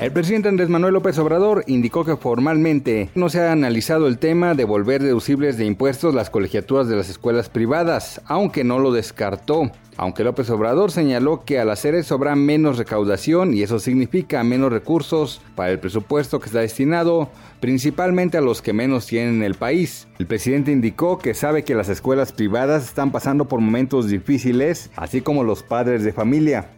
El presidente Andrés Manuel López Obrador indicó que formalmente no se ha analizado el tema de volver deducibles de impuestos las colegiaturas de las escuelas privadas, aunque no lo descartó. Aunque López Obrador señaló que al hacer eso habrá menos recaudación y eso significa menos recursos para el presupuesto que está destinado principalmente a los que menos tienen en el país. El presidente indicó que sabe que las escuelas privadas están pasando por momentos difíciles, así como los padres de familia.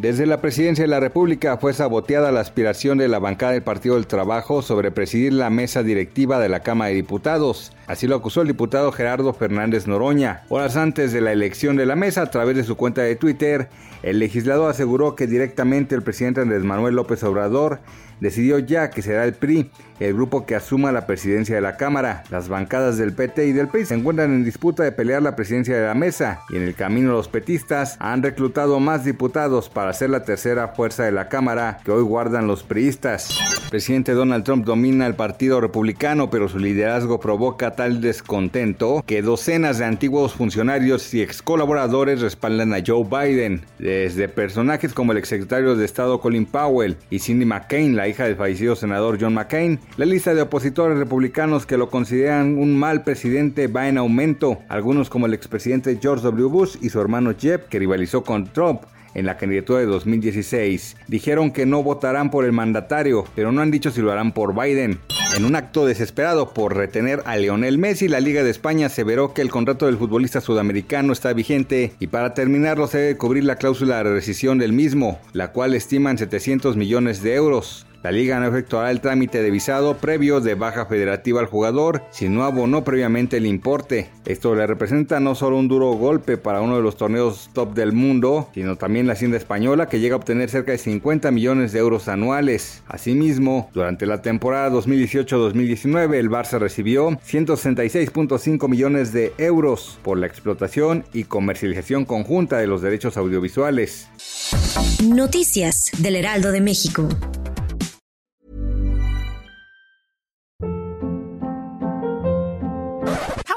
Desde la presidencia de la República fue saboteada la aspiración de la bancada del Partido del Trabajo sobre presidir la mesa directiva de la Cámara de Diputados. Así lo acusó el diputado Gerardo Fernández Noroña. Horas antes de la elección de la mesa, a través de su cuenta de Twitter, el legislador aseguró que directamente el presidente Andrés Manuel López Obrador decidió ya que será el PRI, el grupo que asuma la presidencia de la Cámara. Las bancadas del PT y del PRI se encuentran en disputa de pelear la presidencia de la mesa y en el camino los petistas han reclutado más diputados para ser la tercera fuerza de la Cámara que hoy guardan los priistas. El presidente Donald Trump domina el Partido Republicano, pero su liderazgo provoca tal descontento que docenas de antiguos funcionarios y ex colaboradores respaldan a Joe Biden, desde personajes como el exsecretario de Estado Colin Powell y Cindy McCain, la hija del fallecido senador John McCain. La lista de opositores republicanos que lo consideran un mal presidente va en aumento, algunos como el expresidente George W. Bush y su hermano Jeb, que rivalizó con Trump en la candidatura de 2016. Dijeron que no votarán por el mandatario, pero no han dicho si lo harán por Biden. En un acto desesperado por retener a Leonel Messi, la Liga de España aseveró que el contrato del futbolista sudamericano está vigente y para terminarlo se debe cubrir la cláusula de rescisión del mismo, la cual estiman 700 millones de euros. La liga no efectuará el trámite de visado previo de baja federativa al jugador si no abonó previamente el importe. Esto le representa no solo un duro golpe para uno de los torneos top del mundo, sino también la hacienda española que llega a obtener cerca de 50 millones de euros anuales. Asimismo, durante la temporada 2018-2019 el Barça recibió 166.5 millones de euros por la explotación y comercialización conjunta de los derechos audiovisuales. Noticias del Heraldo de México.